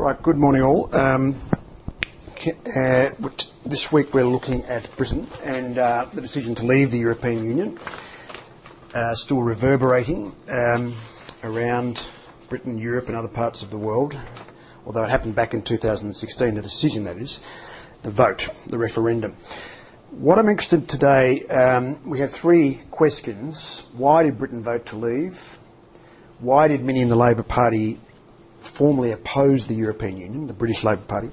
Right, good morning, all. Um, uh, this week we're looking at Britain and uh, the decision to leave the European Union, uh, still reverberating um, around Britain, Europe, and other parts of the world. Although it happened back in 2016, the decision that is, the vote, the referendum. What I'm interested in today, um, we have three questions. Why did Britain vote to leave? Why did many in the Labor Party formally opposed the European Union, the British Labor Party,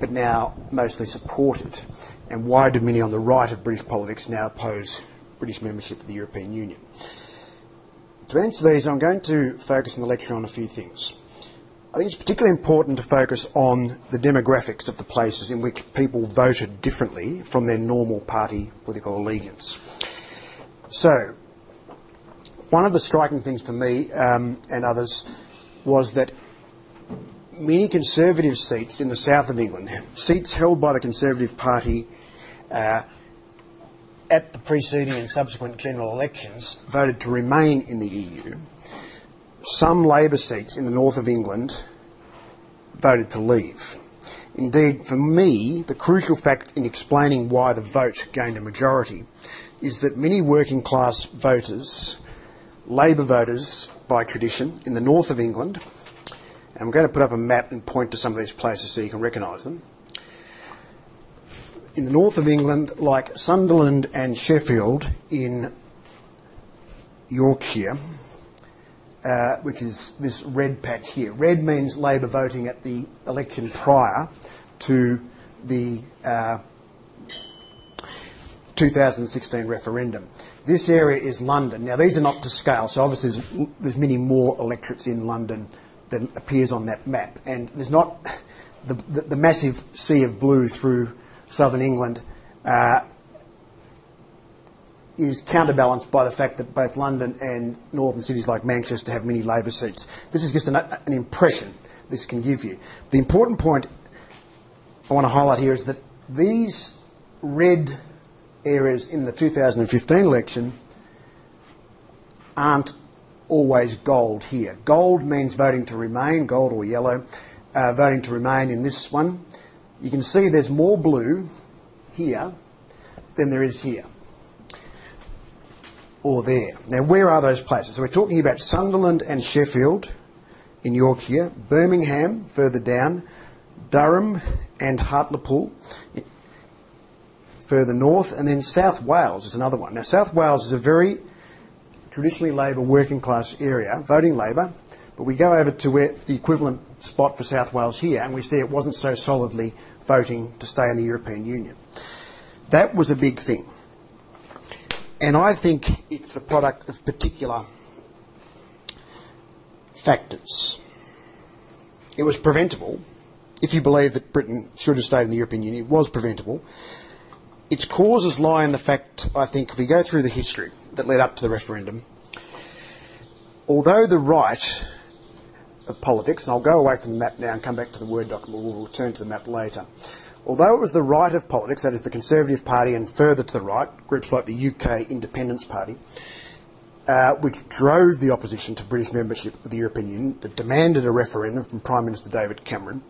but now mostly support it? And why do many on the right of British politics now oppose British membership of the European Union? To answer these, I'm going to focus in the lecture on a few things. I think it's particularly important to focus on the demographics of the places in which people voted differently from their normal party political allegiance. So, one of the striking things for me um, and others was that many Conservative seats in the south of England, seats held by the Conservative Party uh, at the preceding and subsequent general elections, voted to remain in the EU. Some Labor seats in the north of England voted to leave. Indeed, for me, the crucial fact in explaining why the vote gained a majority is that many working class voters, Labor voters by tradition, in the north of England, I'm going to put up a map and point to some of these places so you can recognise them. In the north of England, like Sunderland and Sheffield in Yorkshire, uh, which is this red patch here. Red means Labor voting at the election prior to the uh, 2016 referendum. This area is London. Now, these are not to scale, so obviously there's, there's many more electorates in London that appears on that map. And there's not the, the, the massive sea of blue through southern England uh, is counterbalanced by the fact that both London and northern cities like Manchester have many Labor seats. This is just an, an impression this can give you. The important point I want to highlight here is that these red areas in the 2015 election aren't always gold here. Gold means voting to remain, gold or yellow, uh, voting to remain in this one. You can see there's more blue here than there is here or there. Now, where are those places? So we're talking about Sunderland and Sheffield in Yorkshire, Birmingham further down, Durham and Hartlepool further north, and then South Wales is another one. Now, South Wales is a very traditionally Labor working class area, voting Labor, but we go over to where the equivalent spot for South Wales here, and we see it wasn't so solidly voting to stay in the European Union. That was a big thing. And I think it's the product of particular factors. It was preventable. If you believe that Britain should have stayed in the European Union, it was preventable. Its causes lie in the fact, I think, if we go through the history, that led up to the referendum. Although the right of politics, and I'll go away from the map now and come back to the Word document, we'll return to the map later. Although it was the right of politics, that is the Conservative Party and further to the right, groups like the UK Independence Party, uh, which drove the opposition to British membership of the European Union, that demanded a referendum from Prime Minister David Cameron.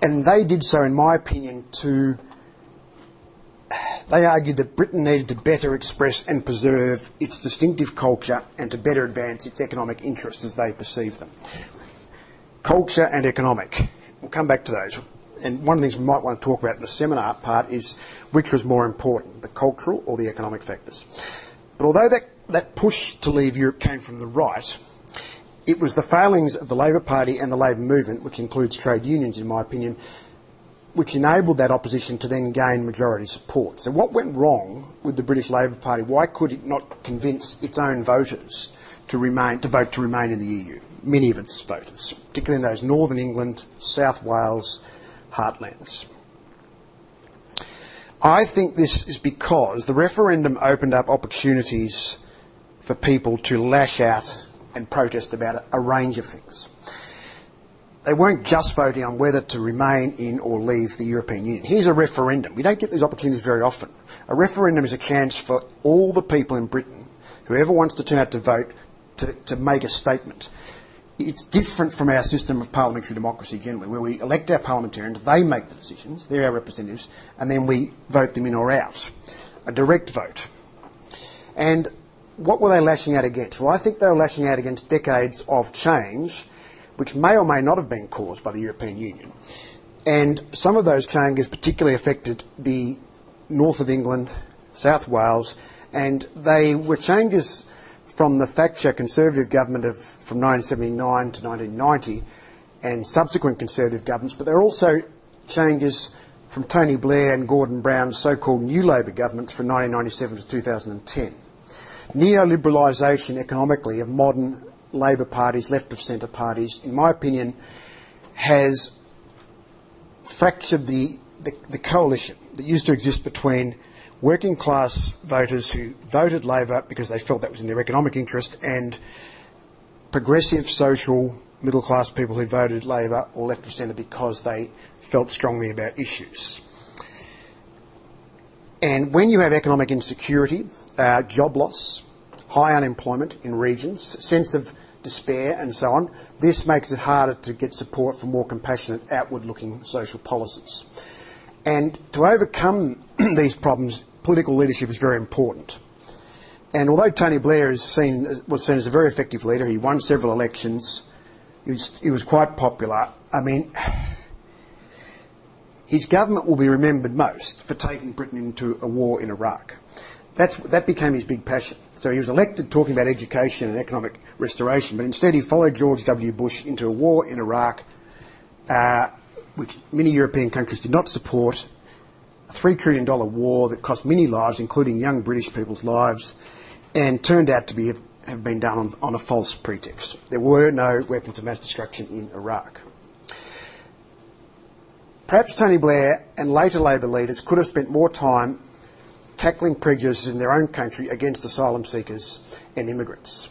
And they did so, in my opinion, to they argued that Britain needed to better express and preserve its distinctive culture and to better advance its economic interests as they perceived them. Culture and economic. We'll come back to those. And one of the things we might want to talk about in the seminar part is which was more important, the cultural or the economic factors. But although that, that push to leave Europe came from the right, it was the failings of the Labor Party and the Labor movement, which includes trade unions, in my opinion, which enabled that opposition to then gain majority support. So what went wrong with the British Labor Party? Why could it not convince its own voters to remain to vote to remain in the EU? Many of its voters, particularly in those Northern England, South Wales heartlands. I think this is because the referendum opened up opportunities for people to lash out and protest about a range of things they weren't just voting on whether to remain in or leave the European Union. Here's a referendum. We don't get these opportunities very often. A referendum is a chance for all the people in Britain, whoever wants to turn out to vote, to, to make a statement. it's different from our system of parliamentary democracy generally, where we elect our parliamentarians, they make the decisions, they're our representatives, and then we vote them in or out. A direct vote. And what were they lashing out against? Well, I think they were lashing out against decades of change, which may or may not have been caused by the European Union. And some of those changes particularly affected the north of England, South Wales, and they were changes from the Thatcher Conservative government of from 1979 to 1990 and subsequent Conservative governments, but there are also changes from Tony Blair and Gordon Brown's so-called New Labor governments from 1997 to 2010. Neoliberalisation economically of modern Labor parties, left of centre parties, in my opinion, has fractured the, the, the coalition that used to exist between working class voters who voted Labor because they felt that was in their economic interest and progressive social middle class people who voted Labor or left of centre because they felt strongly about issues. And when you have economic insecurity, uh, job loss, high unemployment in regions, sense of despair and so on, this makes it harder to get support for more compassionate, outward looking social policies. And to overcome these problems, political leadership is very important. And although Tony Blair is seen, was seen as a very effective leader, he won several elections, he was, he was quite popular. I mean, his government will be remembered most for taking Britain into a war in Iraq. That's, that became his big passion. So he was elected talking about education and economic restoration, but instead he followed George W. Bush into a war in Iraq, uh, which many European countries did not support, a $3 trillion war that cost many lives, including young British people's lives, and turned out to be, have, have been done on, on a false pretext. There were no weapons of mass destruction in Iraq. Perhaps Tony Blair and later Labor leaders could have spent more time tackling prejudices in their own country against asylum seekers and immigrants.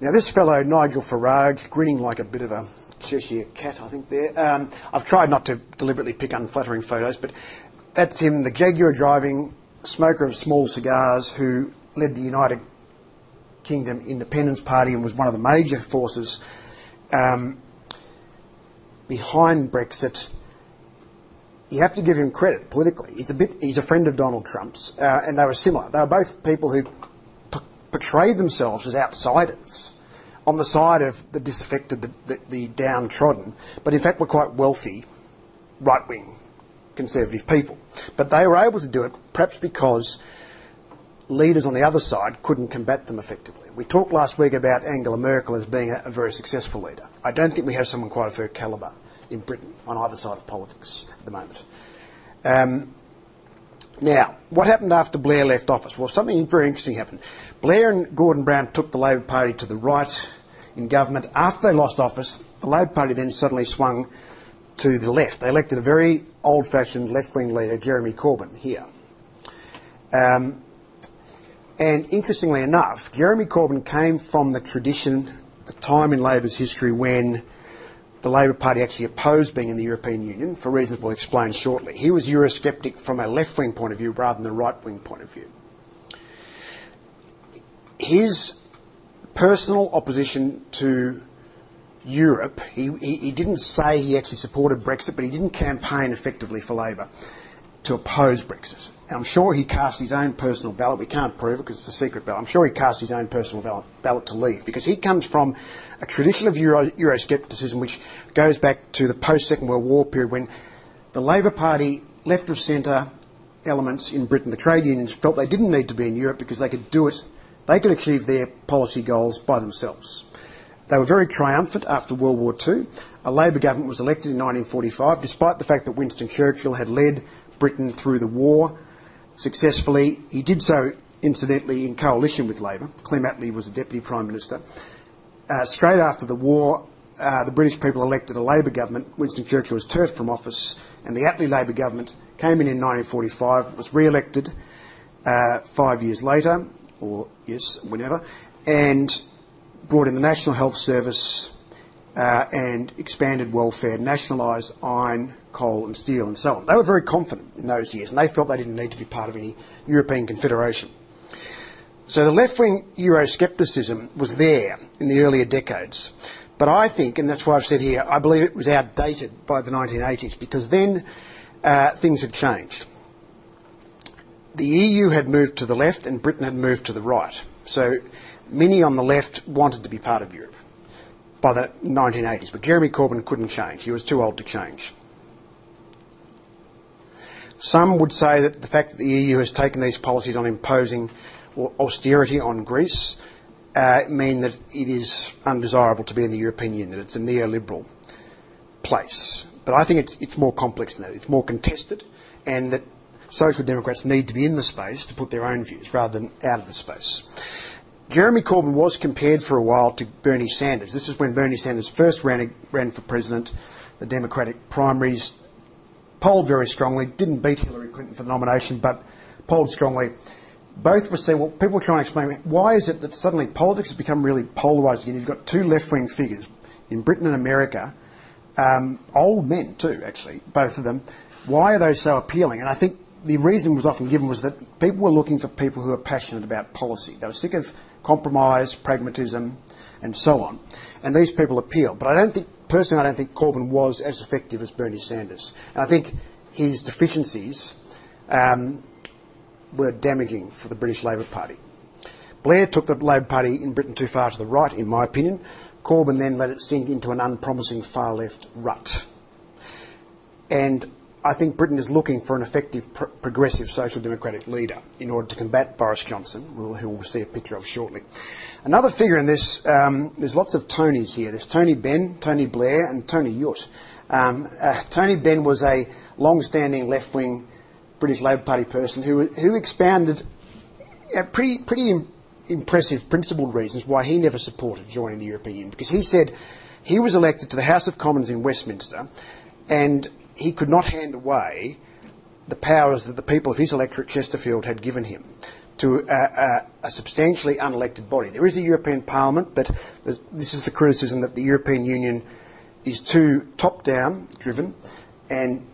Now, this fellow, Nigel Farage, grinning like a bit of a Cheshire cat, I think, there. Um, I've tried not to deliberately pick unflattering photos, but that's him, the Jaguar driving smoker of small cigars who led the United Kingdom Independence Party and was one of the major forces um, behind Brexit you have to give him credit politically. He's a bit, he's a friend of Donald Trump's, uh, and they were similar. They were both people who p- portrayed themselves as outsiders on the side of the disaffected, the, the, the downtrodden, but in fact were quite wealthy, right-wing, conservative people. But they were able to do it perhaps because leaders on the other side couldn't combat them effectively. We talked last week about Angela Merkel as being a, a very successful leader. I don't think we have someone quite of her calibre in Britain on either side of politics at the moment. Um, now, what happened after Blair left office? Well, something very interesting happened. Blair and Gordon Brown took the Labor Party to the right in government. After they lost office, the Labor Party then suddenly swung to the left. They elected a very old fashioned left wing leader, Jeremy Corbyn, here. Um, and interestingly enough, Jeremy Corbyn came from the tradition, the time in Labor's history when the Labor Party actually opposed being in the European Union for reasons we'll explain shortly. He was Eurosceptic from a left wing point of view rather than a right wing point of view. His personal opposition to Europe, he, he, he, didn't say he actually supported Brexit, but he didn't campaign effectively for Labor to oppose Brexit. And I'm sure he cast his own personal ballot. We can't prove it because it's a secret ballot. I'm sure he cast his own personal ballot, ballot to leave because he comes from a tradition of Euro, Euroscepticism which goes back to the post Second World War period when the Labor Party, left of centre elements in Britain, the trade unions, felt they didn't need to be in Europe because they could do it, they could achieve their policy goals by themselves. They were very triumphant after World War II. A Labor government was elected in 1945, despite the fact that Winston Churchill had led Britain through the war successfully. He did so, incidentally, in coalition with Labor. Clem Attlee was the Deputy Prime Minister. Uh, straight after the war, uh, the British people elected a Labor government. Winston Churchill was turfed from office, and the Attlee Labor government came in in 1945, was re-elected uh, five years later, or yes, whenever, and brought in the National Health Service uh, and expanded welfare, nationalised iron, coal and steel and so on. They were very confident in those years, and they felt they didn't need to be part of any European confederation. So the left-wing Euroscepticism was there in the earlier decades. But I think, and that's why I've said here, I believe it was outdated by the 1980s because then uh, things had changed. The EU had moved to the left and Britain had moved to the right. So many on the left wanted to be part of Europe by the 1980s, but Jeremy Corbyn couldn't change. He was too old to change. Some would say that the fact that the EU has taken these policies on imposing austerity on Greece uh, mean that it is undesirable to be in the European Union, that it's a neoliberal place. But I think it's, it's more complex than that. It's more contested, and that social democrats need to be in the space to put their own views rather than out of the space. Jeremy Corbyn was compared for a while to Bernie Sanders. This is when Bernie Sanders first ran, ran for president, the Democratic primaries, polled very strongly, didn't beat Hillary Clinton for the nomination, but polled strongly. Both were saying, well, people trying to explain why is it that suddenly politics has become really polarised again. You've got two left wing figures in Britain and America, um, old men too, actually, both of them. Why are they so appealing? And I think the reason was often given was that people were looking for people who are passionate about policy. They were sick of compromise, pragmatism, and so on. And these people appeal. But I don't think, personally, I don't think Corbyn was as effective as Bernie Sanders. And I think his deficiencies um, were damaging for the British Labor Party. Blair took the Labor Party in Britain too far to the right, in my opinion. Corbyn then let it sink into an unpromising far left rut. And I think Britain is looking for an effective pr- progressive social democratic leader in order to combat Boris Johnson, who we'll see a picture of shortly. Another figure in this, um, there's lots of Tonys here. There's Tony Benn, Tony Blair, and Tony Judt. Um, uh, Tony Benn was a long-standing left-wing British Labor Party person who, who expounded pretty, pretty Im- impressive principled reasons why he never supported joining the European Union. Because he said he was elected to the House of Commons in Westminster and he could not hand away the powers that the people of his electorate, Chesterfield, had given him to a, a, a, substantially unelected body. There is a European Parliament, but this is the criticism that the European Union is too top-down driven, and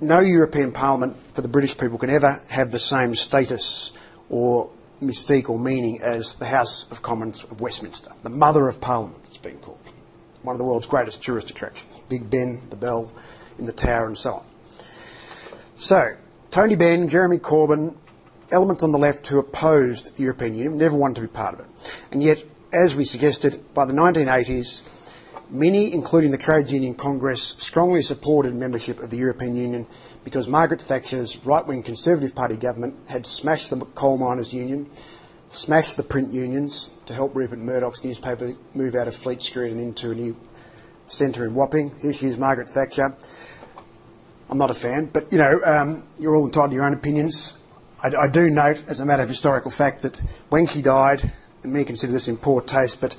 no European Parliament for the British people can ever have the same status or mystique or meaning as the House of Commons of Westminster, the mother of Parliament, it's been called. One of the world's greatest tourist attractions. Big Ben, the Bell, in the tower and so on. So, Tony Benn, Jeremy Corbyn, elements on the left who opposed the European Union, never wanted to be part of it. And yet, as we suggested, by the 1980s, many, including the Trades Union Congress, strongly supported membership of the European Union because Margaret Thatcher's right-wing Conservative Party government had smashed the coal miners' union, smashed the print unions to help Rupert Murdoch's newspaper move out of Fleet Street and into a new centre in Wapping. Here she is, Margaret Thatcher. I'm not a fan, but you know, um, you're all entitled to your own opinions. I, I, do note, as a matter of historical fact, that when she died, and many consider this in poor taste, but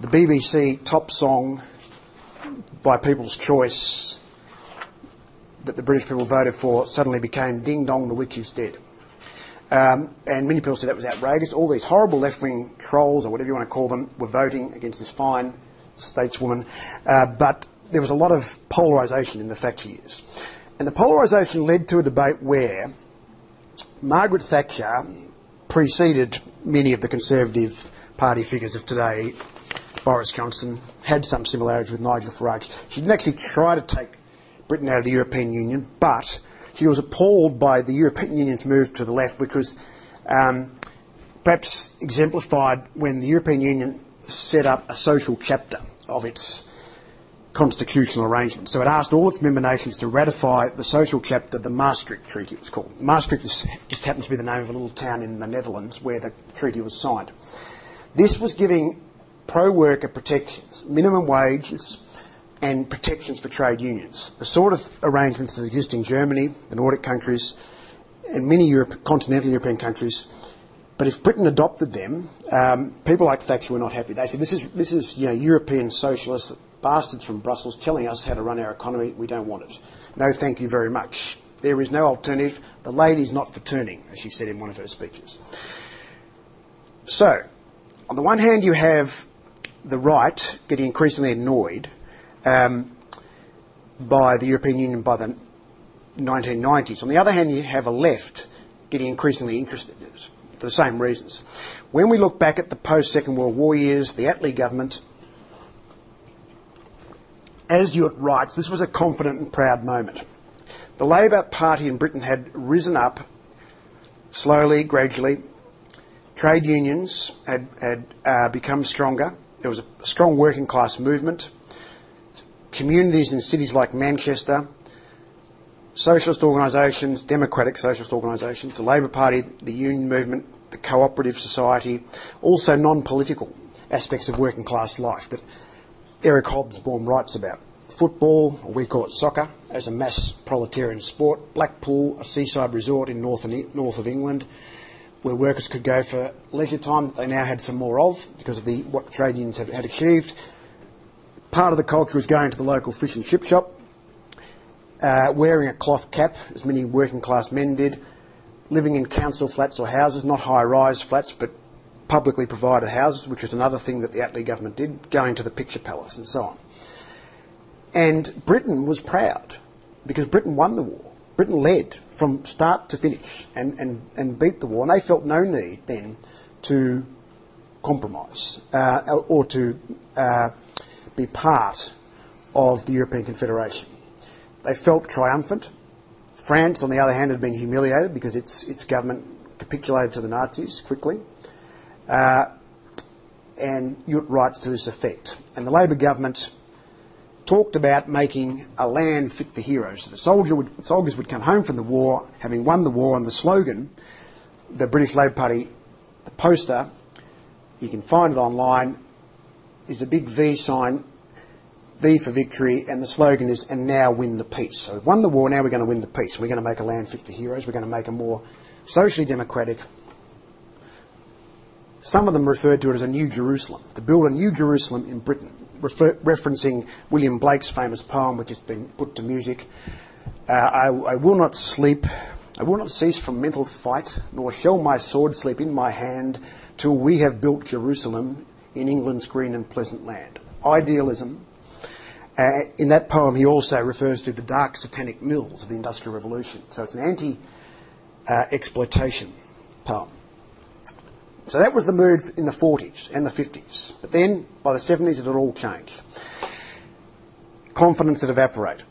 the BBC top song by People's Choice that the British people voted for suddenly became Ding Dong, the Witch is Dead. Um, and many people said that was outrageous. All these horrible left wing trolls, or whatever you want to call them, were voting against this fine stateswoman. Uh, but there was a lot of polarisation in the Thatcher years. And the polarisation led to a debate where Margaret Thatcher preceded many of the Conservative Party figures of today. Boris Johnson had some similarities with Nigel Farage. She didn't actually try to take Britain out of the European Union, but she was appalled by the European Union's move to the left, which was um, perhaps exemplified when the European Union set up a social chapter of its constitutional arrangement. So it asked all its member nations to ratify the social chapter, the Maastricht Treaty it was called. Maastricht is, just happens to be the name of a little town in the Netherlands where the treaty was signed. This was giving pro-worker protections, minimum wages and protections for trade unions, the sort of arrangements that exist in Germany, the Nordic countries, and many Europe, continental European countries. But if Britain adopted them, um, people like Thatcher were not happy. They said, this is, this is you know, European socialists bastards from Brussels telling us how to run our economy. We don't want it. No, thank you very much. There is no alternative. The lady's not for turning, as she said in one of her speeches. So, on the one hand, you have the right getting increasingly annoyed um, by the European Union by the 1990s. On the other hand, you have a left getting increasingly interested for the same reasons. When we look back at the post Second World War years, the Attlee government as Judt writes, this was a confident and proud moment. The Labor Party in Britain had risen up slowly, gradually. Trade unions had, had uh, become stronger. There was a strong working class movement. Communities in cities like Manchester, socialist organisations, democratic socialist organisations, the Labor Party, the union movement, the cooperative society, also non-political aspects of working class life that Eric Hobsbawm writes about. Football, we call it soccer, as a mass proletarian sport. Blackpool, a seaside resort in north, north of England, where workers could go for leisure time that they now had some more of because of the, what trade unions had, had achieved. Part of the culture was going to the local fish and chip shop, uh, wearing a cloth cap, as many working class men did, living in council flats or houses, not high rise flats, but publicly provided houses, which was another thing that the Attlee government did, going to the picture palace and so on. And Britain was proud because Britain won the war. Britain led from start to finish and, and, and beat the war, and they felt no need then to compromise uh, or to uh, be part of the European Confederation. They felt triumphant. France, on the other hand, had been humiliated because its, its government capitulated to the Nazis quickly. Uh, and Judt writes to this effect. And the Labor government talked about making a land fit for heroes. So the soldier would, soldiers would come home from the war, having won the war, and the slogan, the British Labor Party, the poster, you can find it online, is a big V sign, V for victory, and the slogan is, and now win the peace. So we've won the war, now we're going to win the peace. We're going to make a land fit for heroes, we're going to make a more socially democratic, some of them referred to it as a New Jerusalem, to build a New Jerusalem in Britain refer, referencing William Blake's famous poem, which has been put to music. Uh, I, I will not sleep, I will not cease from mental fight, nor shall my sword sleep in my hand, till we have built Jerusalem in England's green and pleasant land. Idealism. Uh, in that poem, he also refers to the dark satanic mills of the Industrial Revolution. So it's an anti uh, exploitation poem. So that was the mood in the 40s and the 50s. But then, by the 70s, it had all changed. Confidence had evaporated.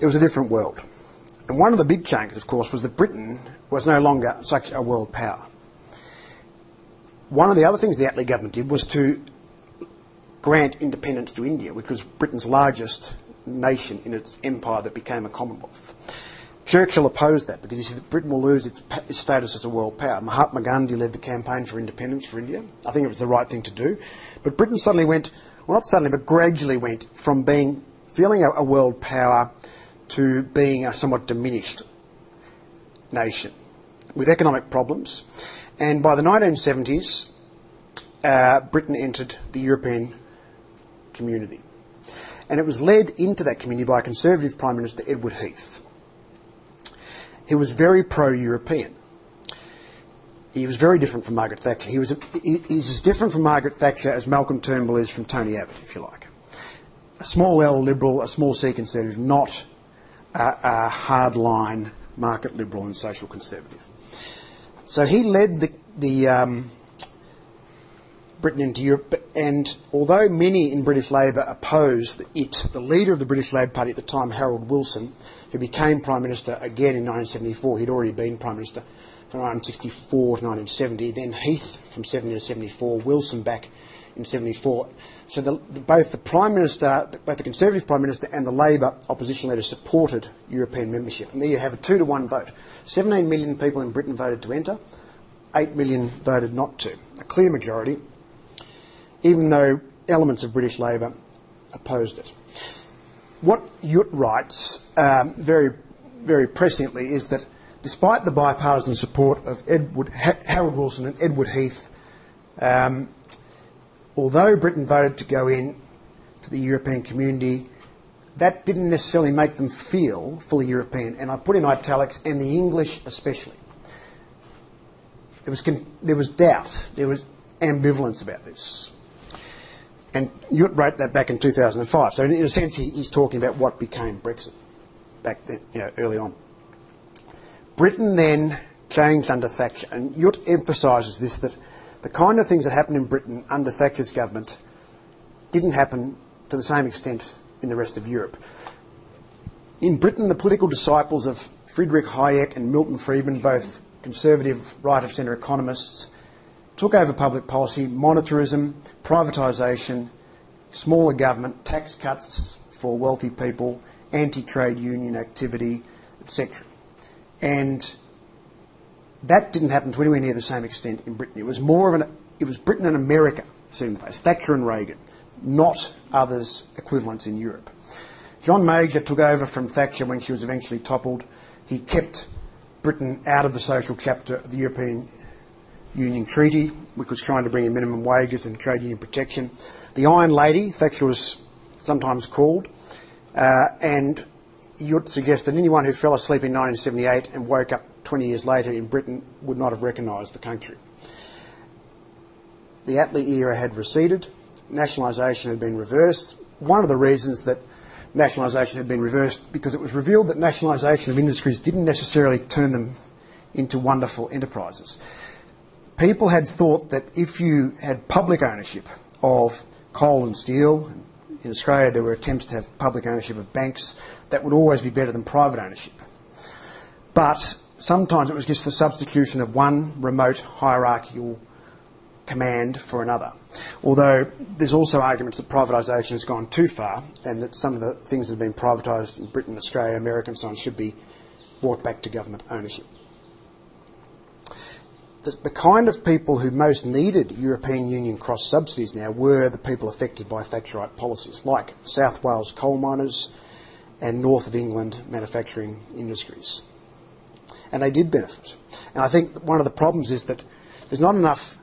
It was a different world. And one of the big changes, of course, was that Britain was no longer such a world power. One of the other things the Attlee government did was to grant independence to India, which was Britain's largest nation in its empire that became a Commonwealth. Churchill opposed that because he said that Britain will lose its, its, status as a world power. Mahatma Gandhi led the campaign for independence for India. I think it was the right thing to do. But Britain suddenly went, well, not suddenly, but gradually went from being, feeling a, a world power to being a somewhat diminished nation with economic problems. And by the 1970s, uh, Britain entered the European community. And it was led into that community by Conservative Prime Minister, Edward Heath. He was very pro-European. He was very different from Margaret Thatcher. He was a, he, he's as different from Margaret Thatcher as Malcolm Turnbull is from Tony Abbott, if you like. A small L liberal, a small C conservative, not a, a hardline market liberal and social conservative. So he led the, the um, Britain into Europe, and although many in British Labour opposed it, the leader of the British Labour Party at the time, Harold Wilson, who became Prime Minister again in 1974. He'd already been Prime Minister from 1964 to 1970. Then Heath from 70 to 74. Wilson back in 74. So the, both the Prime Minister, both the Conservative Prime Minister and the Labor opposition leader supported European membership. And there you have a two to one vote. 17 million people in Britain voted to enter. 8 million voted not to. A clear majority, even though elements of British Labor opposed it what Judt writes um, very, very presciently is that despite the bipartisan support of Edward, Harold Wilson and Edward Heath, um, although Britain voted to go in to the European community, that didn't necessarily make them feel fully European. And I've put in italics, and the English especially. Was, con- there was doubt, there was ambivalence about this. And you wrote that back in 2005. So in a sense, he, he's talking about what became Brexit back then, you know, early on. Britain then changed under Thatcher, and Judt emphasises this that the kind of things that happened in Britain under Thatcher's government didn't happen to the same extent in the rest of Europe. In Britain, the political disciples of Friedrich Hayek and Milton Friedman, both conservative right of centre economists, took over public policy, monetarism, privatisation, smaller government, tax cuts for wealthy people, anti-trade union activity, etc. And that didn't happen to anywhere near the same extent in Britain. It was more of an, it was Britain and America sitting in place, Thatcher and Reagan, not others equivalents in Europe. John Major took over from Thatcher when she was eventually toppled. He kept Britain out of the social chapter of the European Union Treaty, which was trying to bring in minimum wages and trade union protection. The Iron Lady, Thatcher was sometimes called, uh, and you'd suggest that anyone who fell asleep in 1978 and woke up 20 years later in Britain would not have recognised the country. The Attlee era had receded, nationalisation had been reversed. One of the reasons that nationalisation had been reversed because it was revealed that nationalisation of industries didn't necessarily turn them into wonderful enterprises. People had thought that if you had public ownership of coal and steel, in Australia there were attempts to have public ownership of banks, that would always be better than private ownership. But sometimes it was just the substitution of one remote hierarchical command for another. Although there's also arguments that privatisation has gone too far and that some of the things that have been privatised in Britain, Australia, America and so on should be brought back to government ownership. The, kind of people who most needed European Union cross subsidies now were the people affected by Thatcherite policies, like South Wales coal miners and North of England manufacturing industries. And they did benefit. And I think one of the problems is that there's not enough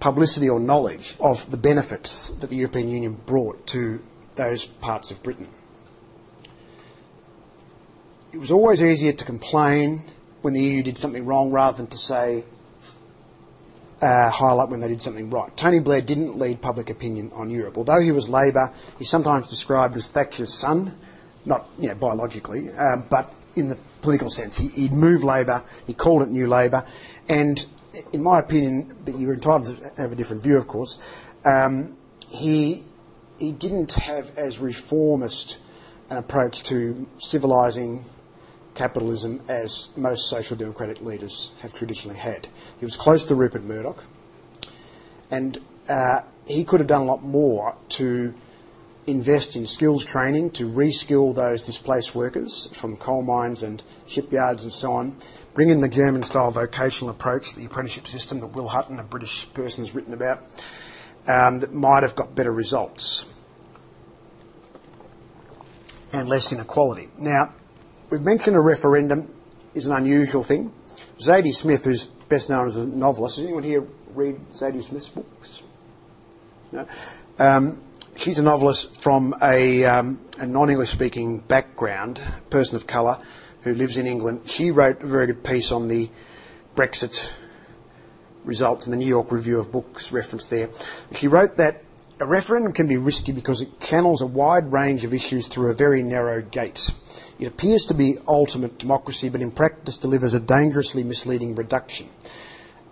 publicity or knowledge of the benefits that the European Union brought to those parts of Britain. It was always easier to complain when the EU did something wrong rather than to say, uh, highlight when they did something right. Tony Blair didn't lead public opinion on Europe. Although he was Labor, he's sometimes described as Thatcher's son, not you know, biologically, uh, but in the political sense. He, would moved Labor, he called it New Labor, and in my opinion, but you're entitled to have a different view, of course, um, he, he didn't have as reformist an approach to civilising capitalism as most social democratic leaders have traditionally had. He was close to Rupert Murdoch, and uh, he could have done a lot more to invest in skills training to reskill those displaced workers from coal mines and shipyards and so on, bring in the German style vocational approach, the apprenticeship system that Will Hutton, a British person, has written about, um, that might have got better results and less inequality. Now, we've mentioned a referendum is an unusual thing. Zadie Smith, who's best known as a novelist, Has anyone here read Zadie Smith's books? No? Um, she's a novelist from a, um, a non-English speaking background, person of colour who lives in England. She wrote a very good piece on the Brexit results in the New York Review of Books reference there. She wrote that a referendum can be risky because it channels a wide range of issues through a very narrow gate. It appears to be ultimate democracy, but in practice delivers a dangerously misleading reduction.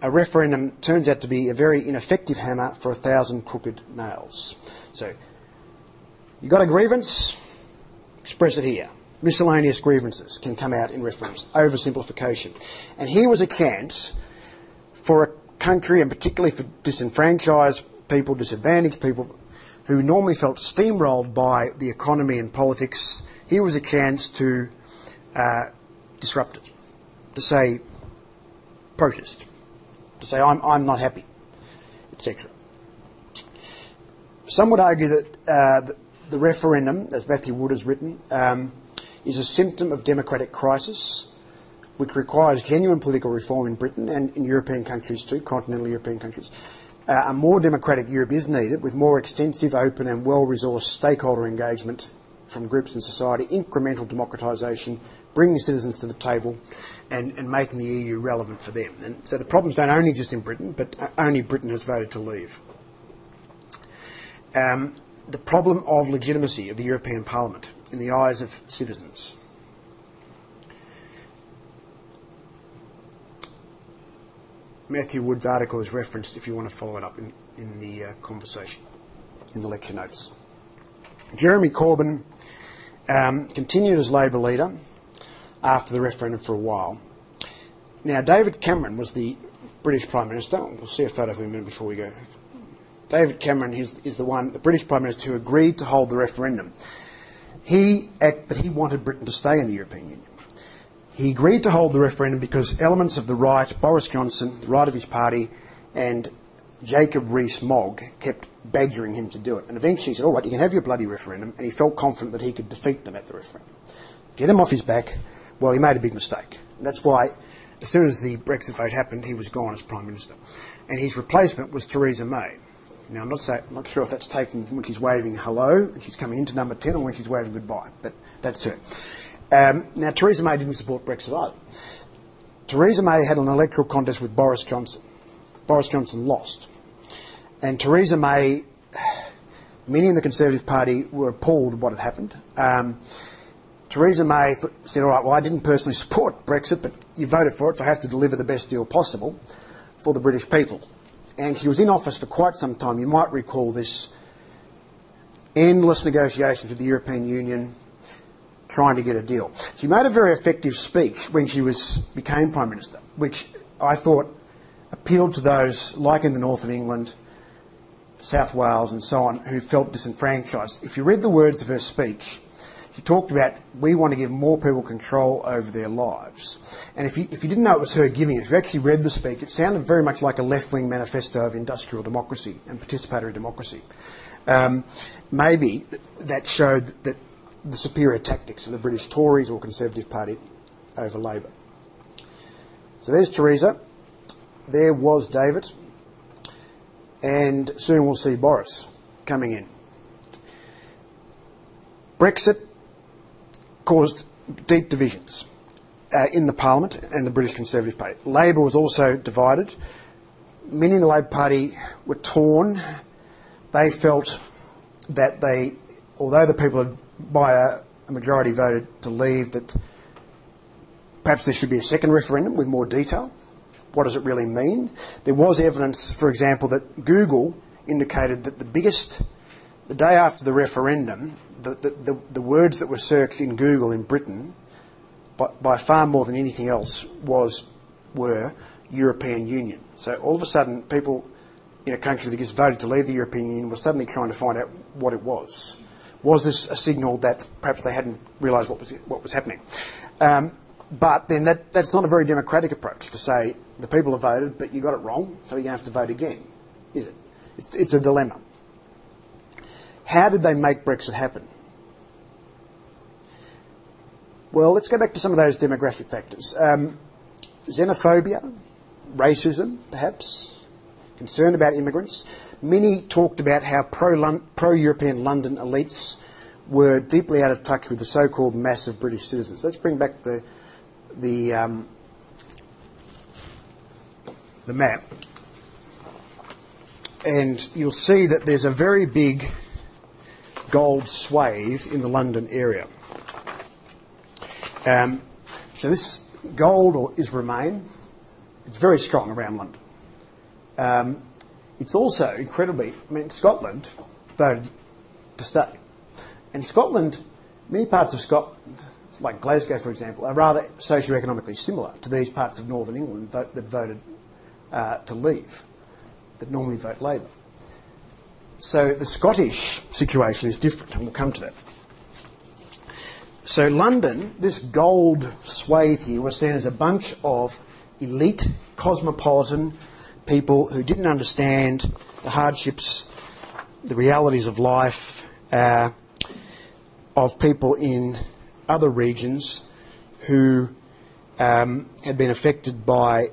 A referendum turns out to be a very ineffective hammer for a thousand crooked nails. So, you've got a grievance, express it here. Miscellaneous grievances can come out in referendums. Oversimplification. And here was a chance for a country, and particularly for disenfranchised people, disadvantaged people, who normally felt steamrolled by the economy and politics, here was a chance to uh, disrupt it, to say, protest, to say, I'm, I'm not happy, etc. Some would argue that uh, the, the, referendum, as Matthew Wood has written, um, is a symptom of democratic crisis, which requires genuine political reform in Britain and in European countries too, continental European countries. Uh, a more democratic Europe is needed with more extensive, open and well-resourced stakeholder engagement from groups in society, incremental democratisation, bringing citizens to the table and, making the EU relevant for them. And so the problems don't only exist in Britain, but only Britain has voted to leave um, the problem of legitimacy of the European Parliament in the eyes of citizens. Matthew Wood's article is referenced if you want to follow it up in, in the uh, conversation, in the lecture notes. Jeremy Corbyn um, continued as Labor leader after the referendum for a while. Now, David Cameron was the British Prime Minister. We'll see a photo of him in a minute before we go. David Cameron is, is the one, the British Prime Minister who agreed to hold the referendum. He, but he wanted Britain to stay in the European Union. He agreed to hold the referendum because elements of the right, Boris Johnson, the right of his party, and Jacob Rees-Mogg kept badgering him to do it. And eventually he said, all right, you can have your bloody referendum. And he felt confident that he could defeat them at the referendum. Get him off his back. Well, he made a big mistake. And that's why, as soon as the Brexit vote happened, he was gone as Prime Minister. And his replacement was Theresa May. Now, I'm not, say, I'm not sure if that's taken when she's waving hello and she's coming into number 10 or when she's waving goodbye, but that's her. Um, now, Theresa May didn't support Brexit either. Theresa May had an electoral contest with Boris Johnson. Boris Johnson lost. And Theresa May, many in the Conservative Party were appalled at what had happened. Um, Theresa May th- said, all right, well, I didn't personally support Brexit, but you voted for it, so I have to deliver the best deal possible for the British people and she was in office for quite some time. You might recall this endless negotiations with the European Union trying to get a deal. She made a very effective speech when she was, became Prime Minister, which I thought appealed to those, like in the north of England, South Wales and so on, who felt disenfranchised. If you read the words of her speech, she talked about we want to give more people control over their lives. And if you, if you didn't know it was her giving if you actually read the speech, it sounded very much like a left-wing manifesto of industrial democracy and participatory democracy. Um, maybe that showed that the superior tactics of the British Tories or Conservative Party over Labor. So there's Theresa. There was David. And soon we'll see Boris coming in. Brexit caused deep divisions uh, in the Parliament and the British Conservative Party. Labor was also divided. Many in the Labor Party were torn. They felt that they, although the people had by a, a majority voted to leave, that perhaps there should be a second referendum with more detail. What does it really mean? There was evidence, for example, that Google indicated that the biggest, the day after the referendum, the, the, the, words that were searched in Google in Britain, by, by far more than anything else, was were European Union. So all of a sudden, people in a country that just voted to leave the European Union were suddenly trying to find out what it was. Was this a signal that perhaps they hadn't realised what was, what was happening? Um, but then that, that's not a very democratic approach to say the people have voted, but you got it wrong, so you're going to have to vote again, is it? It's, it's a dilemma. How did they make Brexit happen? Well, let's go back to some of those demographic factors. Um, xenophobia, racism, perhaps, concern about immigrants. Many talked about how pro European London elites were deeply out of touch with the so called mass of British citizens. Let's bring back the, the, um, the map. And you'll see that there's a very big gold swathe in the London area. Um, so this gold is remain. It's very strong around London. Um, it's also incredibly, I mean, Scotland voted to stay. And Scotland, many parts of Scotland, like Glasgow, for example, are rather socio-economically similar to these parts of northern England vote, that voted uh, to leave, that normally vote Labour. So the Scottish situation is different, and we'll come to that. So London, this gold swathe here, was seen as a bunch of elite, cosmopolitan people who didn't understand the hardships, the realities of life uh, of people in other regions who um, had been affected by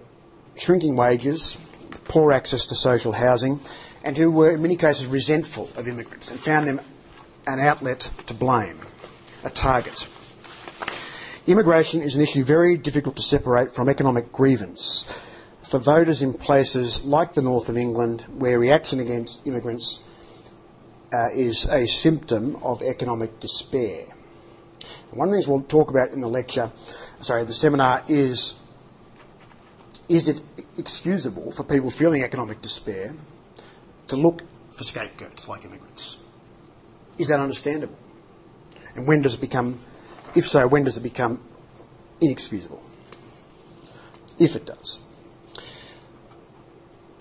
shrinking wages, poor access to social housing, and who were in many cases resentful of immigrants and found them an outlet to blame a target. Immigration is an issue very difficult to separate from economic grievance. For voters in places like the north of England, where reaction against immigrants uh, is a symptom of economic despair. one of the things we'll talk about in the lecture, sorry, the seminar is is it excusable for people feeling economic despair to look for scapegoats like immigrants? Is that understandable? And when does it become, if so, when does it become inexcusable? If it does.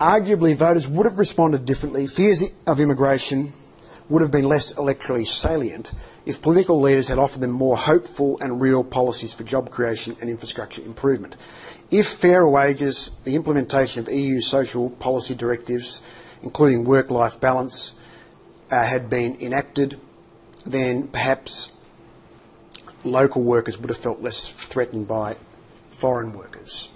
Arguably, voters would have responded differently. Fears of immigration would have been less electorally salient if political leaders had offered them more hopeful and real policies for job creation and infrastructure improvement. If fairer wages, the implementation of EU social policy directives, including work-life balance, uh, had been enacted, then perhaps local workers would have felt less threatened by foreign workers.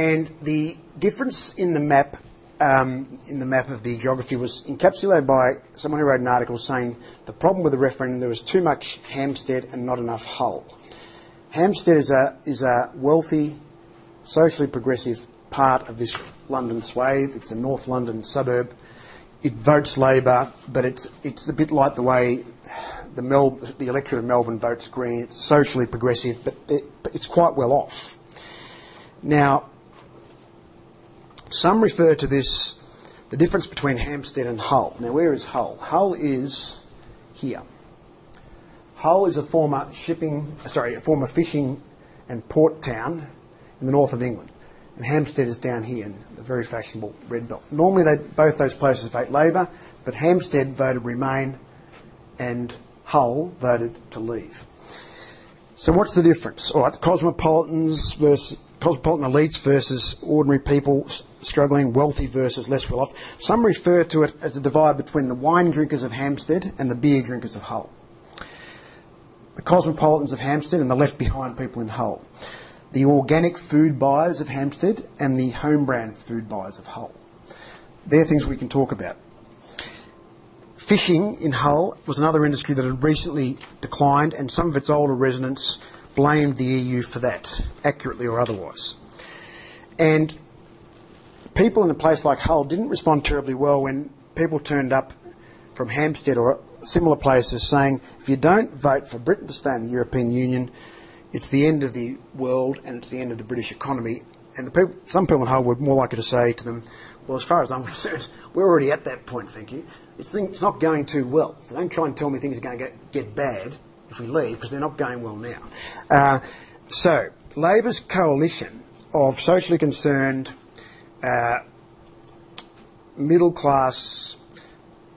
And the difference in the map, um, in the map of the geography, was encapsulated by someone who wrote an article saying the problem with the referendum there was too much Hampstead and not enough Hull. Hampstead is a is a wealthy, socially progressive part of this London swathe. It's a North London suburb. It votes Labor, but it's it's a bit like the way the Mel- the electorate of Melbourne votes Green. It's socially progressive, but it, it's quite well off. Now, some refer to this, the difference between Hampstead and Hull. Now, where is Hull? Hull is here. Hull is a former shipping, sorry, a former fishing and port town in the north of England. And Hampstead is down here in the very fashionable red belt. Normally, they, both those places vote Labor, but Hampstead voted Remain and Hull voted to leave. So what's the difference? All right, cosmopolitans versus cosmopolitan elites versus ordinary people struggling, wealthy versus less well off. Some refer to it as the divide between the wine drinkers of Hampstead and the beer drinkers of Hull. The cosmopolitans of Hampstead and the left behind people in Hull. The organic food buyers of Hampstead and the home brand food buyers of Hull. They're things we can talk about. Fishing in Hull was another industry that had recently declined, and some of its older residents blamed the EU for that, accurately or otherwise. And people in a place like Hull didn't respond terribly well when people turned up from Hampstead or similar places saying, if you don't vote for Britain to stay in the European Union, it's the end of the world and it's the end of the British economy. And people, some people in Hull were more likely to say to them, well, as far as I'm concerned, we're already at that point, thank you. It's, it's not going too well. So don't try and tell me things are going to get, get bad if we leave, because they're not going well now. Uh, so, Labor's coalition of socially concerned, uh, middle class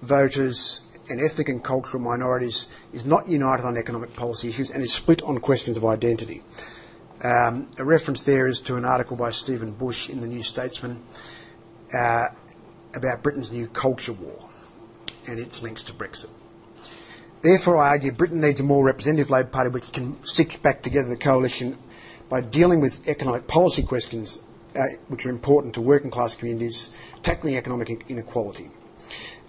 voters and ethnic and cultural minorities is not united on economic policy issues and is split on questions of identity. Um, a reference there is to an article by Stephen Bush in the New Statesman uh, about Britain's new culture war and its links to Brexit. Therefore, I argue Britain needs a more representative Labor Party which can stick back together the coalition by dealing with economic policy questions uh, which are important to working class communities, tackling economic inequality,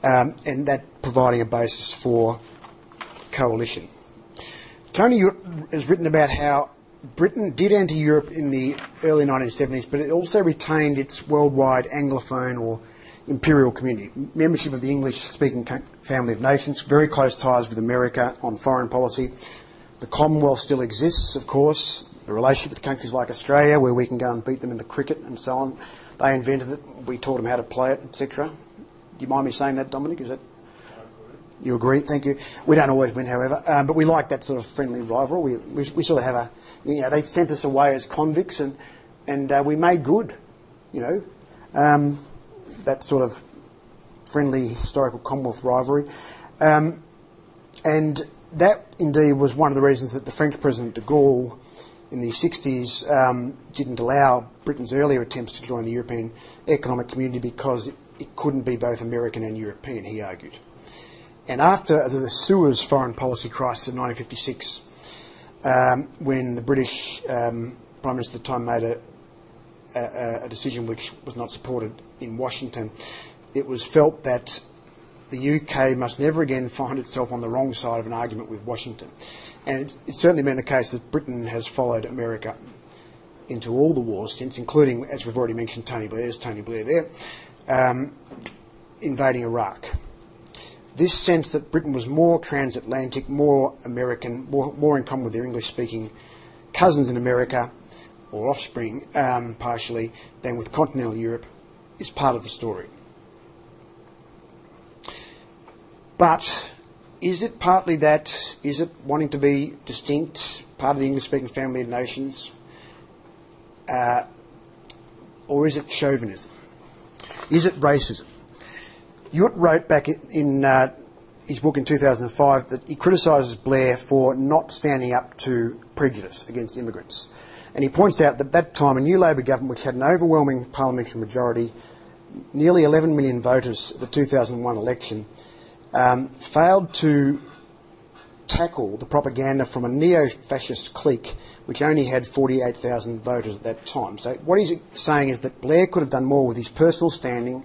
um, and that providing a basis for coalition. Tony has written about how Britain did enter Europe in the early 1970s, but it also retained its worldwide Anglophone or imperial community, membership of the English-speaking family of nations, very close ties with America on foreign policy. The Commonwealth still exists, of course. The relationship with countries like Australia, where we can go and beat them in the cricket and so on. They invented it. We taught them how to play it, etc. Do you mind me saying that, Dominic? Is that you agree? Thank you. We don't always win, however, um, but we like that sort of friendly rivalry. We, we, we, sort of have a, you know, they sent us away as convicts, and and uh, we made good, you know. Um, that sort of friendly historical Commonwealth rivalry. Um, and that indeed was one of the reasons that the French President de Gaulle in the 60s um, didn't allow Britain's earlier attempts to join the European Economic Community because it, it couldn't be both American and European, he argued. And after the Suez foreign policy crisis of 1956, um, when the British um, Prime Minister at the time made a, a, a decision which was not supported in Washington, it was felt that the UK must never again find itself on the wrong side of an argument with Washington. And it's, certainly been the case that Britain has followed America into all the wars since, including, as we've already mentioned, Tony Blair, there's Tony Blair there, um, invading Iraq. This sense that Britain was more transatlantic, more American, more, more in common with their English speaking cousins in America, or offspring um, partially, than with continental Europe is part of the story. But is it partly that? Is it wanting to be distinct, part of the English speaking family of nations? Uh, or is it chauvinism? Is it racism? Judt wrote back in uh, his book in 2005 that he criticises Blair for not standing up to prejudice against immigrants. And he points out that at that time a new Labor government, which had an overwhelming parliamentary majority, nearly 11 million voters at the 2001 election, um, failed to tackle the propaganda from a neo-fascist clique which only had 48,000 voters at that time. So what he's saying is that Blair could have done more with his personal standing,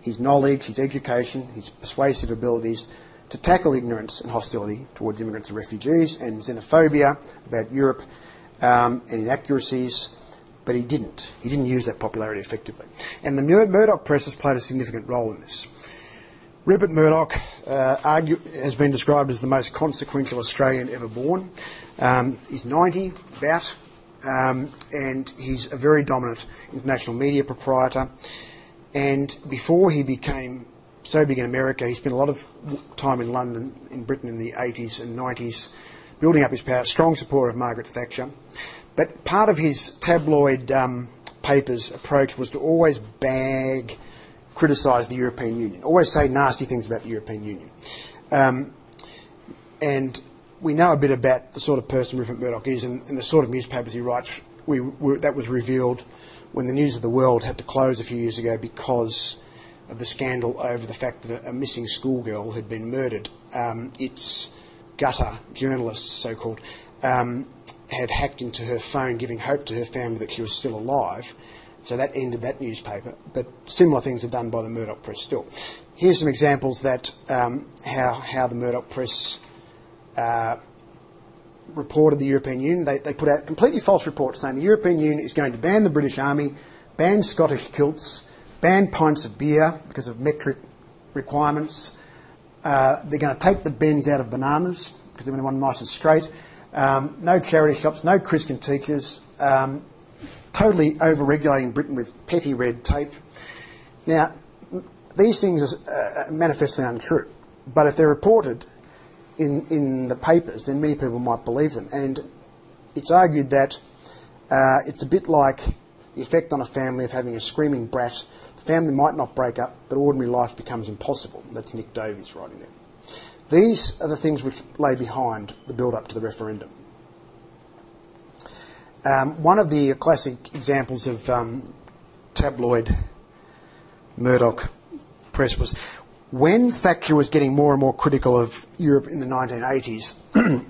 his knowledge, his education, his persuasive abilities to tackle ignorance and hostility towards immigrants and refugees and xenophobia about Europe um, and inaccuracies, but he didn't. He didn't use that popularity effectively. And the Murdoch press has played a significant role in this. Rupert Murdoch uh, has been described as the most consequential Australian ever born. Um, he's 90, about, um, and he's a very dominant international media proprietor. And before he became so big in America, he spent a lot of time in London, in Britain in the 80s and 90s, building up his power, strong supporter of Margaret Thatcher. But part of his tabloid um, papers approach was to always bag criticise the European Union, always say nasty things about the European Union. Um, and we know a bit about the sort of person Rupert Murdoch is and, and the sort of newspapers he writes. We, we, that was revealed when the News of the World had to close a few years ago because of the scandal over the fact that a, a missing schoolgirl had been murdered. Um, its gutter journalists, so-called, um, had hacked into her phone, giving hope to her family that she was still alive so that ended that newspaper. But similar things are done by the Murdoch press still. Here's some examples that um, how how the Murdoch press uh, reported the European Union. They, they put out completely false reports saying the European Union is going to ban the British Army, ban Scottish kilts, ban pints of beer because of metric requirements. Uh, they're going to take the bends out of bananas because they want them nice and straight. Um, no charity shops, no Christian teachers. Um, totally over-regulating Britain with petty red tape. Now, these things are uh, manifestly untrue, but if they're reported in, in the papers, then many people might believe them. And it's argued that uh, it's a bit like the effect on a family of having a screaming brat. The family might not break up, but ordinary life becomes impossible. That's Nick Davies writing there. These are the things which lay behind the build-up to the referendum. Um, one of the classic examples of um, tabloid Murdoch press was when Thatcher was getting more and more critical of Europe in the 1980s,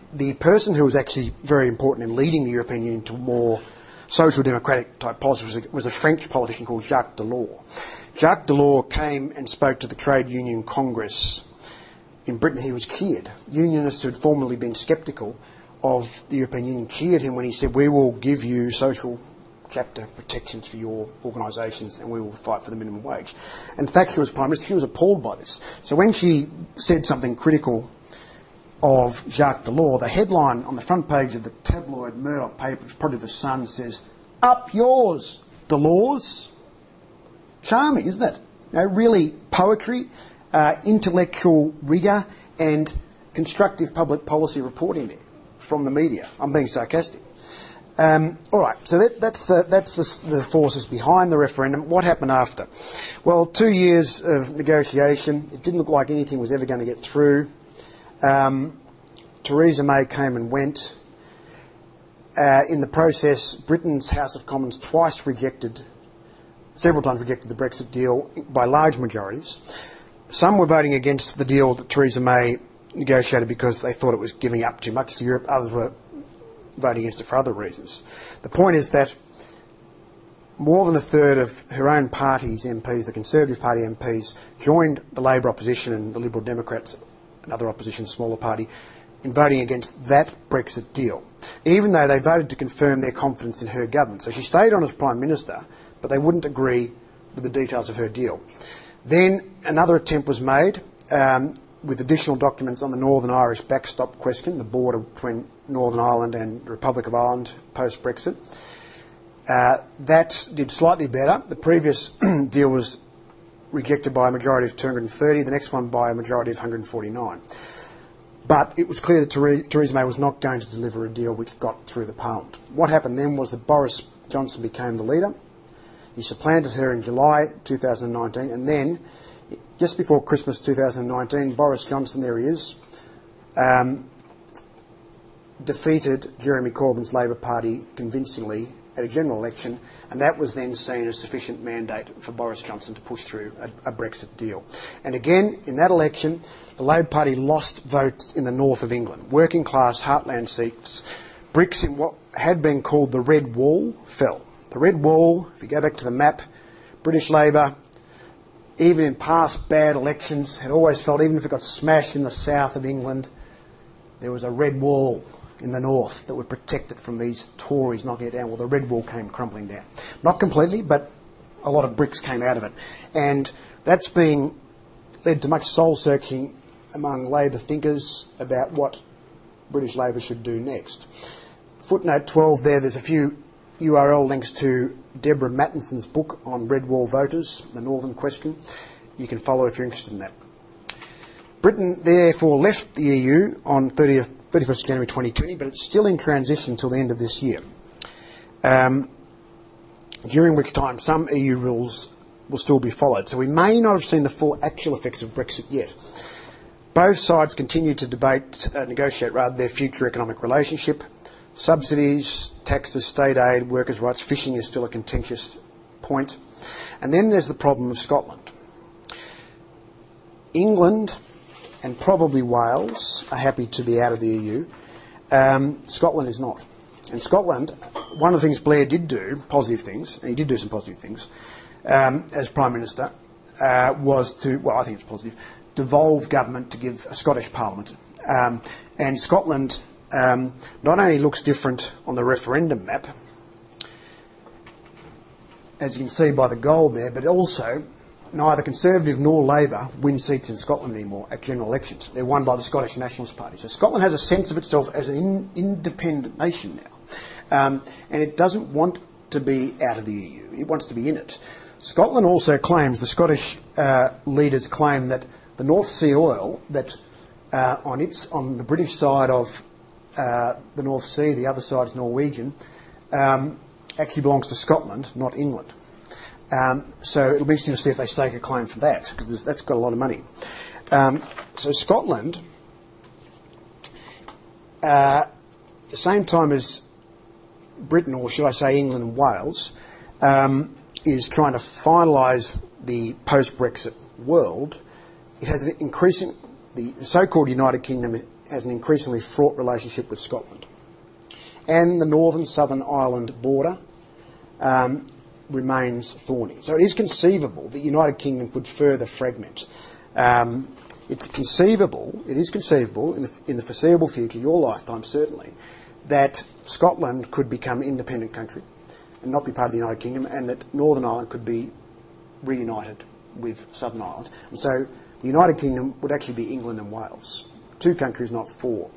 the person who was actually very important in leading the European Union to more social democratic type policy was a, was a French politician called Jacques Delors. Jacques Delors came and spoke to the Trade Union Congress in Britain. He was cheered. Unionists who had formerly been sceptical of the European Union cheered him when he said, We will give you social chapter protections for your organisations and we will fight for the minimum wage. And Thatcher was Prime Minister, she was appalled by this. So when she said something critical of Jacques Delors, the headline on the front page of the tabloid Murdoch paper, is probably the Sun, says, Up yours, Delors. Charming, isn't it? You really poetry, uh, intellectual rigour, and constructive public policy reporting there from the media. I'm being sarcastic. Um, all right, so that, that's, the, that's the, the, forces behind the referendum. What happened after? Well, two years of negotiation. It didn't look like anything was ever going to get through. Um, Theresa May came and went. Uh, in the process, Britain's House of Commons twice rejected, several times rejected the Brexit deal by large majorities. Some were voting against the deal that Theresa May negotiated because they thought it was giving up too much to Europe. Others were voting against it for other reasons. The point is that more than a third of her own party's MPs, the Conservative Party MPs, joined the Labor opposition and the Liberal Democrats, another opposition smaller party, in voting against that Brexit deal, even though they voted to confirm their confidence in her government. So she stayed on as Prime Minister, but they wouldn't agree with the details of her deal. Then another attempt was made. Um, with additional documents on the Northern Irish backstop question, the border between Northern Ireland and the Republic of Ireland post Brexit. Uh, that did slightly better. The previous deal was rejected by a majority of 230, the next one by a majority of 149. But it was clear that Theresa May was not going to deliver a deal which got through the Parliament. What happened then was that Boris Johnson became the leader. He supplanted her in July 2019, and then, just before Christmas 2019, Boris Johnson, there he is, um, defeated Jeremy Corbyn's Labor Party convincingly at a general election, and that was then seen as sufficient mandate for Boris Johnson to push through a, a Brexit deal. And again, in that election, the Labor Party lost votes in the north of England. Working class heartland seats, bricks in what had been called the Red Wall fell. The Red Wall, if you go back to the map, British Labor, even in past bad elections, had always felt, even if it got smashed in the south of England, there was a red wall in the north that would protect it from these Tories knocking it down. Well, the red wall came crumbling down. Not completely, but a lot of bricks came out of it. And that's been led to much soul searching among Labor thinkers about what British Labor should do next. Footnote 12 there, there's a few URL links to Deborah Mattinson's book on red wall voters, the Northern Question. You can follow if you're interested in that. Britain therefore left the EU on 30th 31st January 2020, but it's still in transition until the end of this year. Um, during which time some EU rules will still be followed. So we may not have seen the full actual effects of Brexit yet. Both sides continue to debate, uh, negotiate rather, their future economic relationship. Subsidies, taxes, state aid, workers' rights, fishing is still a contentious point. And then there's the problem of Scotland. England and probably Wales are happy to be out of the EU. Um, Scotland is not. And Scotland, one of the things Blair did do, positive things, and he did do some positive things, um, as Prime Minister, uh, was to, well, I think it's positive, devolve government to give a Scottish Parliament. Um, and Scotland um, not only looks different on the referendum map, as you can see by the gold there, but also neither Conservative nor Labor win seats in Scotland anymore at general elections. They're won by the Scottish Nationalist Party. So Scotland has a sense of itself as an in, independent nation now. Um, and it doesn't want to be out of the EU. It wants to be in it. Scotland also claims, the Scottish uh, leaders claim that the North Sea oil that uh, on, its, on the British side of uh, the North Sea, the other side is Norwegian, um, actually belongs to Scotland, not England. Um, so it'll be interesting to see if they stake a claim for that, because that's got a lot of money. Um, so Scotland, uh, the same time as Britain, or should I say England and Wales, um, is trying to finalise the post-Brexit world, it has an increasing, the so-called United Kingdom has an increasingly fraught relationship with Scotland. And the northern southern Ireland border um, remains thorny. So it is conceivable that the United Kingdom could further fragment. Um, it's conceivable, it is conceivable in the, in the foreseeable future, your lifetime certainly, that Scotland could become an independent country and not be part of the United Kingdom, and that Northern Ireland could be reunited with Southern Ireland. And so the United Kingdom would actually be England and Wales. Two countries, not four.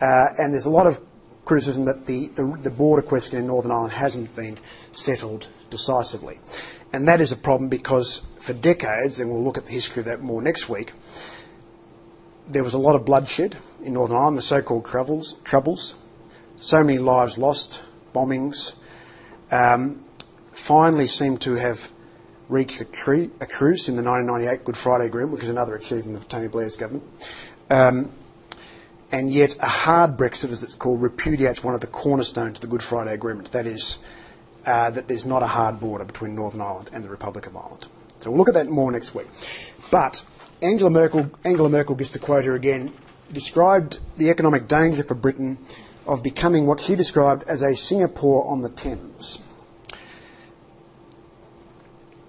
Uh, and there's a lot of criticism that the, border question in Northern Ireland hasn't been settled decisively. And that is a problem because for decades, and we'll look at the history of that more next week, there was a lot of bloodshed in Northern Ireland, the so-called troubles, troubles. So many lives lost, bombings. Um, finally seemed to have reached a, tree, a, truce in the 1998 Good Friday Agreement, which is another achievement of Tony Blair's government. Um, and yet a hard Brexit, as it's called, repudiates one of the cornerstones of the Good Friday Agreement. That is, uh, that there's not a hard border between Northern Ireland and the Republic of Ireland. So we'll look at that more next week. But Angela Merkel, Angela Merkel, just to quote her again, described the economic danger for Britain of becoming what she described as a Singapore on the Thames.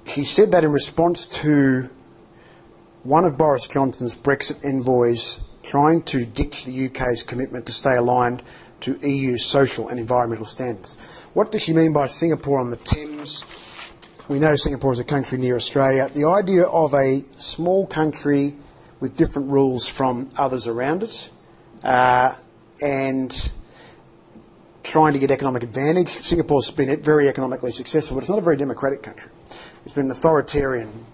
She said that in response to one of Boris Johnson's Brexit envoys trying to ditch the UK's commitment to stay aligned to EU social and environmental standards. What does she mean by Singapore on the Thames? We know Singapore is a country near Australia. The idea of a small country with different rules from others around it, uh, and trying to get economic advantage. Singapore's been very economically successful, but it's not a very democratic country. It's been an authoritarian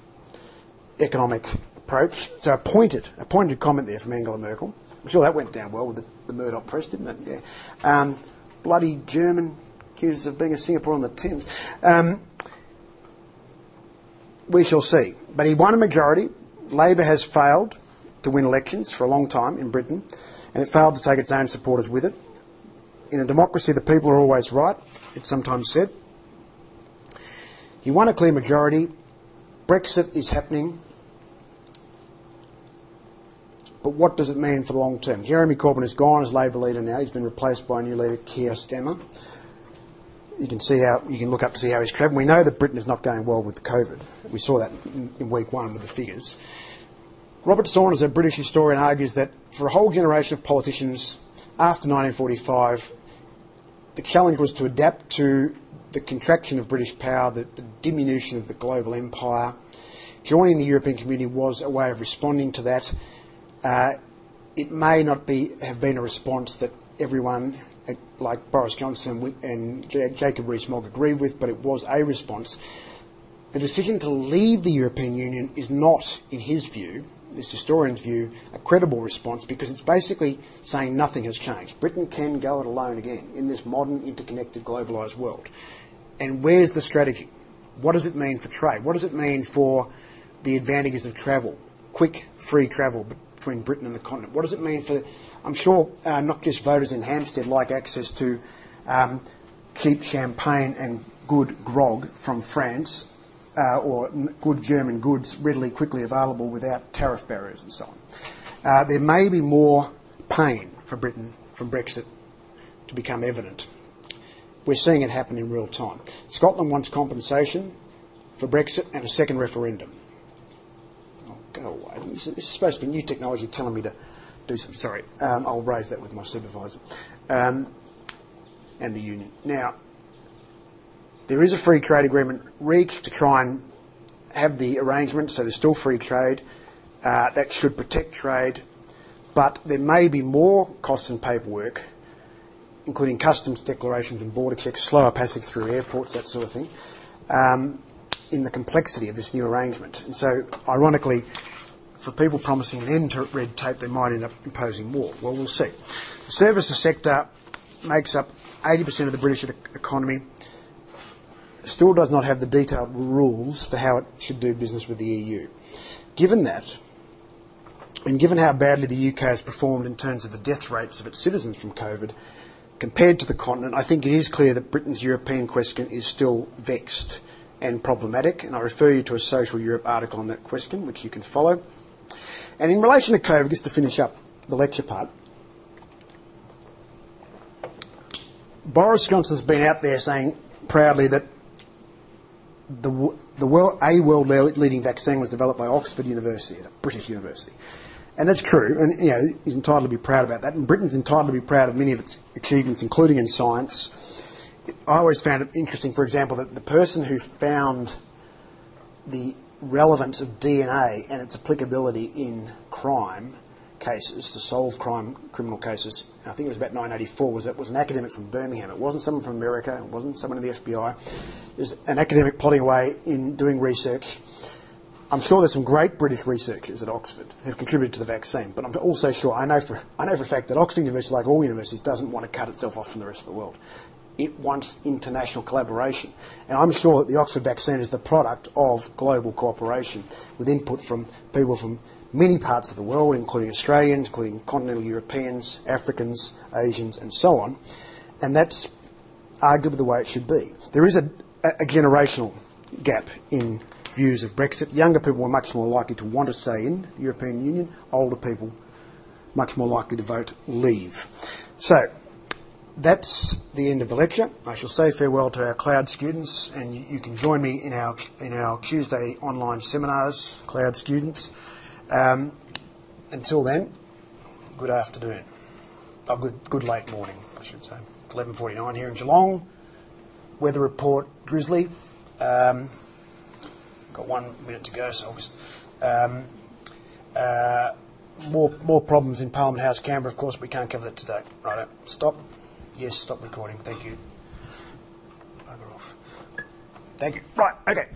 economic approach. So a pointed, a pointed comment there from Angela Merkel. I'm sure that went down well with the, the Murdoch press, didn't it? Yeah. Um, bloody German accused of being a Singapore on the Thames. Um, we shall see. But he won a majority. Labor has failed to win elections for a long time in Britain, and it failed to take its own supporters with it. In a democracy, the people are always right, it's sometimes said. He won a clear majority. Brexit is happening. But what does it mean for the long term? Jeremy Corbyn is gone as Labor leader now. He's been replaced by a new leader, Keir Starmer. You can see how you can look up to see how he's travelling. We know that Britain is not going well with the COVID. We saw that in, in week one with the figures. Robert Saunders, a British historian, argues that for a whole generation of politicians after 1945, the challenge was to adapt to the contraction of British power, the, the diminution of the global empire. Joining the European community was a way of responding to that. Uh, it may not be, have been a response that everyone, uh, like Boris Johnson and Jacob Rees-Mogg, agreed with, but it was a response. The decision to leave the European Union is not, in his view, this historian's view, a credible response because it's basically saying nothing has changed. Britain can go it alone again in this modern, interconnected, globalised world. And where's the strategy? What does it mean for trade? What does it mean for the advantages of travel? Quick, free travel between Britain and the continent. What does it mean for, I'm sure, uh, not just voters in Hampstead like access to um, cheap champagne and good grog from France uh, or good German goods readily, quickly available without tariff barriers and so on. Uh, there may be more pain for Britain from Brexit to become evident. We're seeing it happen in real time. Scotland wants compensation for Brexit and a second referendum. Oh, go away. This is, supposed to be new technology telling me to do something. Sorry, um, I'll raise that with my supervisor um, and the union. Now, there is a free trade agreement reached to try and have the arrangement, so there's still free trade. Uh, that should protect trade, but there may be more costs and paperwork, including customs declarations and border checks, slower passage through airports, that sort of thing, um, in the complexity of this new arrangement. And so, ironically, for people promising an end to red tape, they might end up imposing more. Well, we'll see. The services sector makes up 80% of the British economy still does not have the detailed rules for how it should do business with the EU. Given that, and given how badly the UK has performed in terms of the death rates of its citizens from COVID, compared to the continent, I think it is clear that Britain's European question is still vexed and problematic, and I refer you to a Social Europe article on that question, which you can follow. And in relation to COVID, just to finish up the lecture part, Boris Johnson's been out there saying proudly that the, the world, a world leading vaccine was developed by Oxford University, a British university. And that's true, and you know, he's entitled to be proud about that. And Britain's entitled to be proud of many of its achievements, including in science. I always found it interesting, for example, that the person who found the relevance of DNA and its applicability in crime cases, to solve crime, criminal cases, I think it was about 1984, was, it was an academic from Birmingham. It wasn't someone from America, it wasn't someone in the FBI. It was an academic plodding away in doing research. I'm sure there's some great British researchers at Oxford who've contributed to the vaccine, but I'm also sure, I know for, I know for a fact that Oxford University, like all universities, doesn't want to cut itself off from the rest of the world. It wants international collaboration. And I'm sure that the Oxford vaccine is the product of global cooperation with input from people from many parts of the world, including Australians, including continental Europeans, Africans, Asians, and so on. And that's arguably the way it should be. There is a, a generational gap in views of Brexit. Younger people were much more likely to want to stay in the European Union. Older people much more likely to vote leave. So that's the end of the lecture. I shall say farewell to our cloud students, and you, can join me in our in our Tuesday online seminars, cloud students. Um, until then, good afternoon. Oh, good, good late morning, I should say. 11.49 here in Geelong. Weather report, drizzly. Um, got one minute to go, so just... Um, uh, more, problems in Parliament House, Canberra, of course, we can't cover that today. Right, stop. Yes, stop recording. Thank you. Bugger off. Thank you. Right, okay.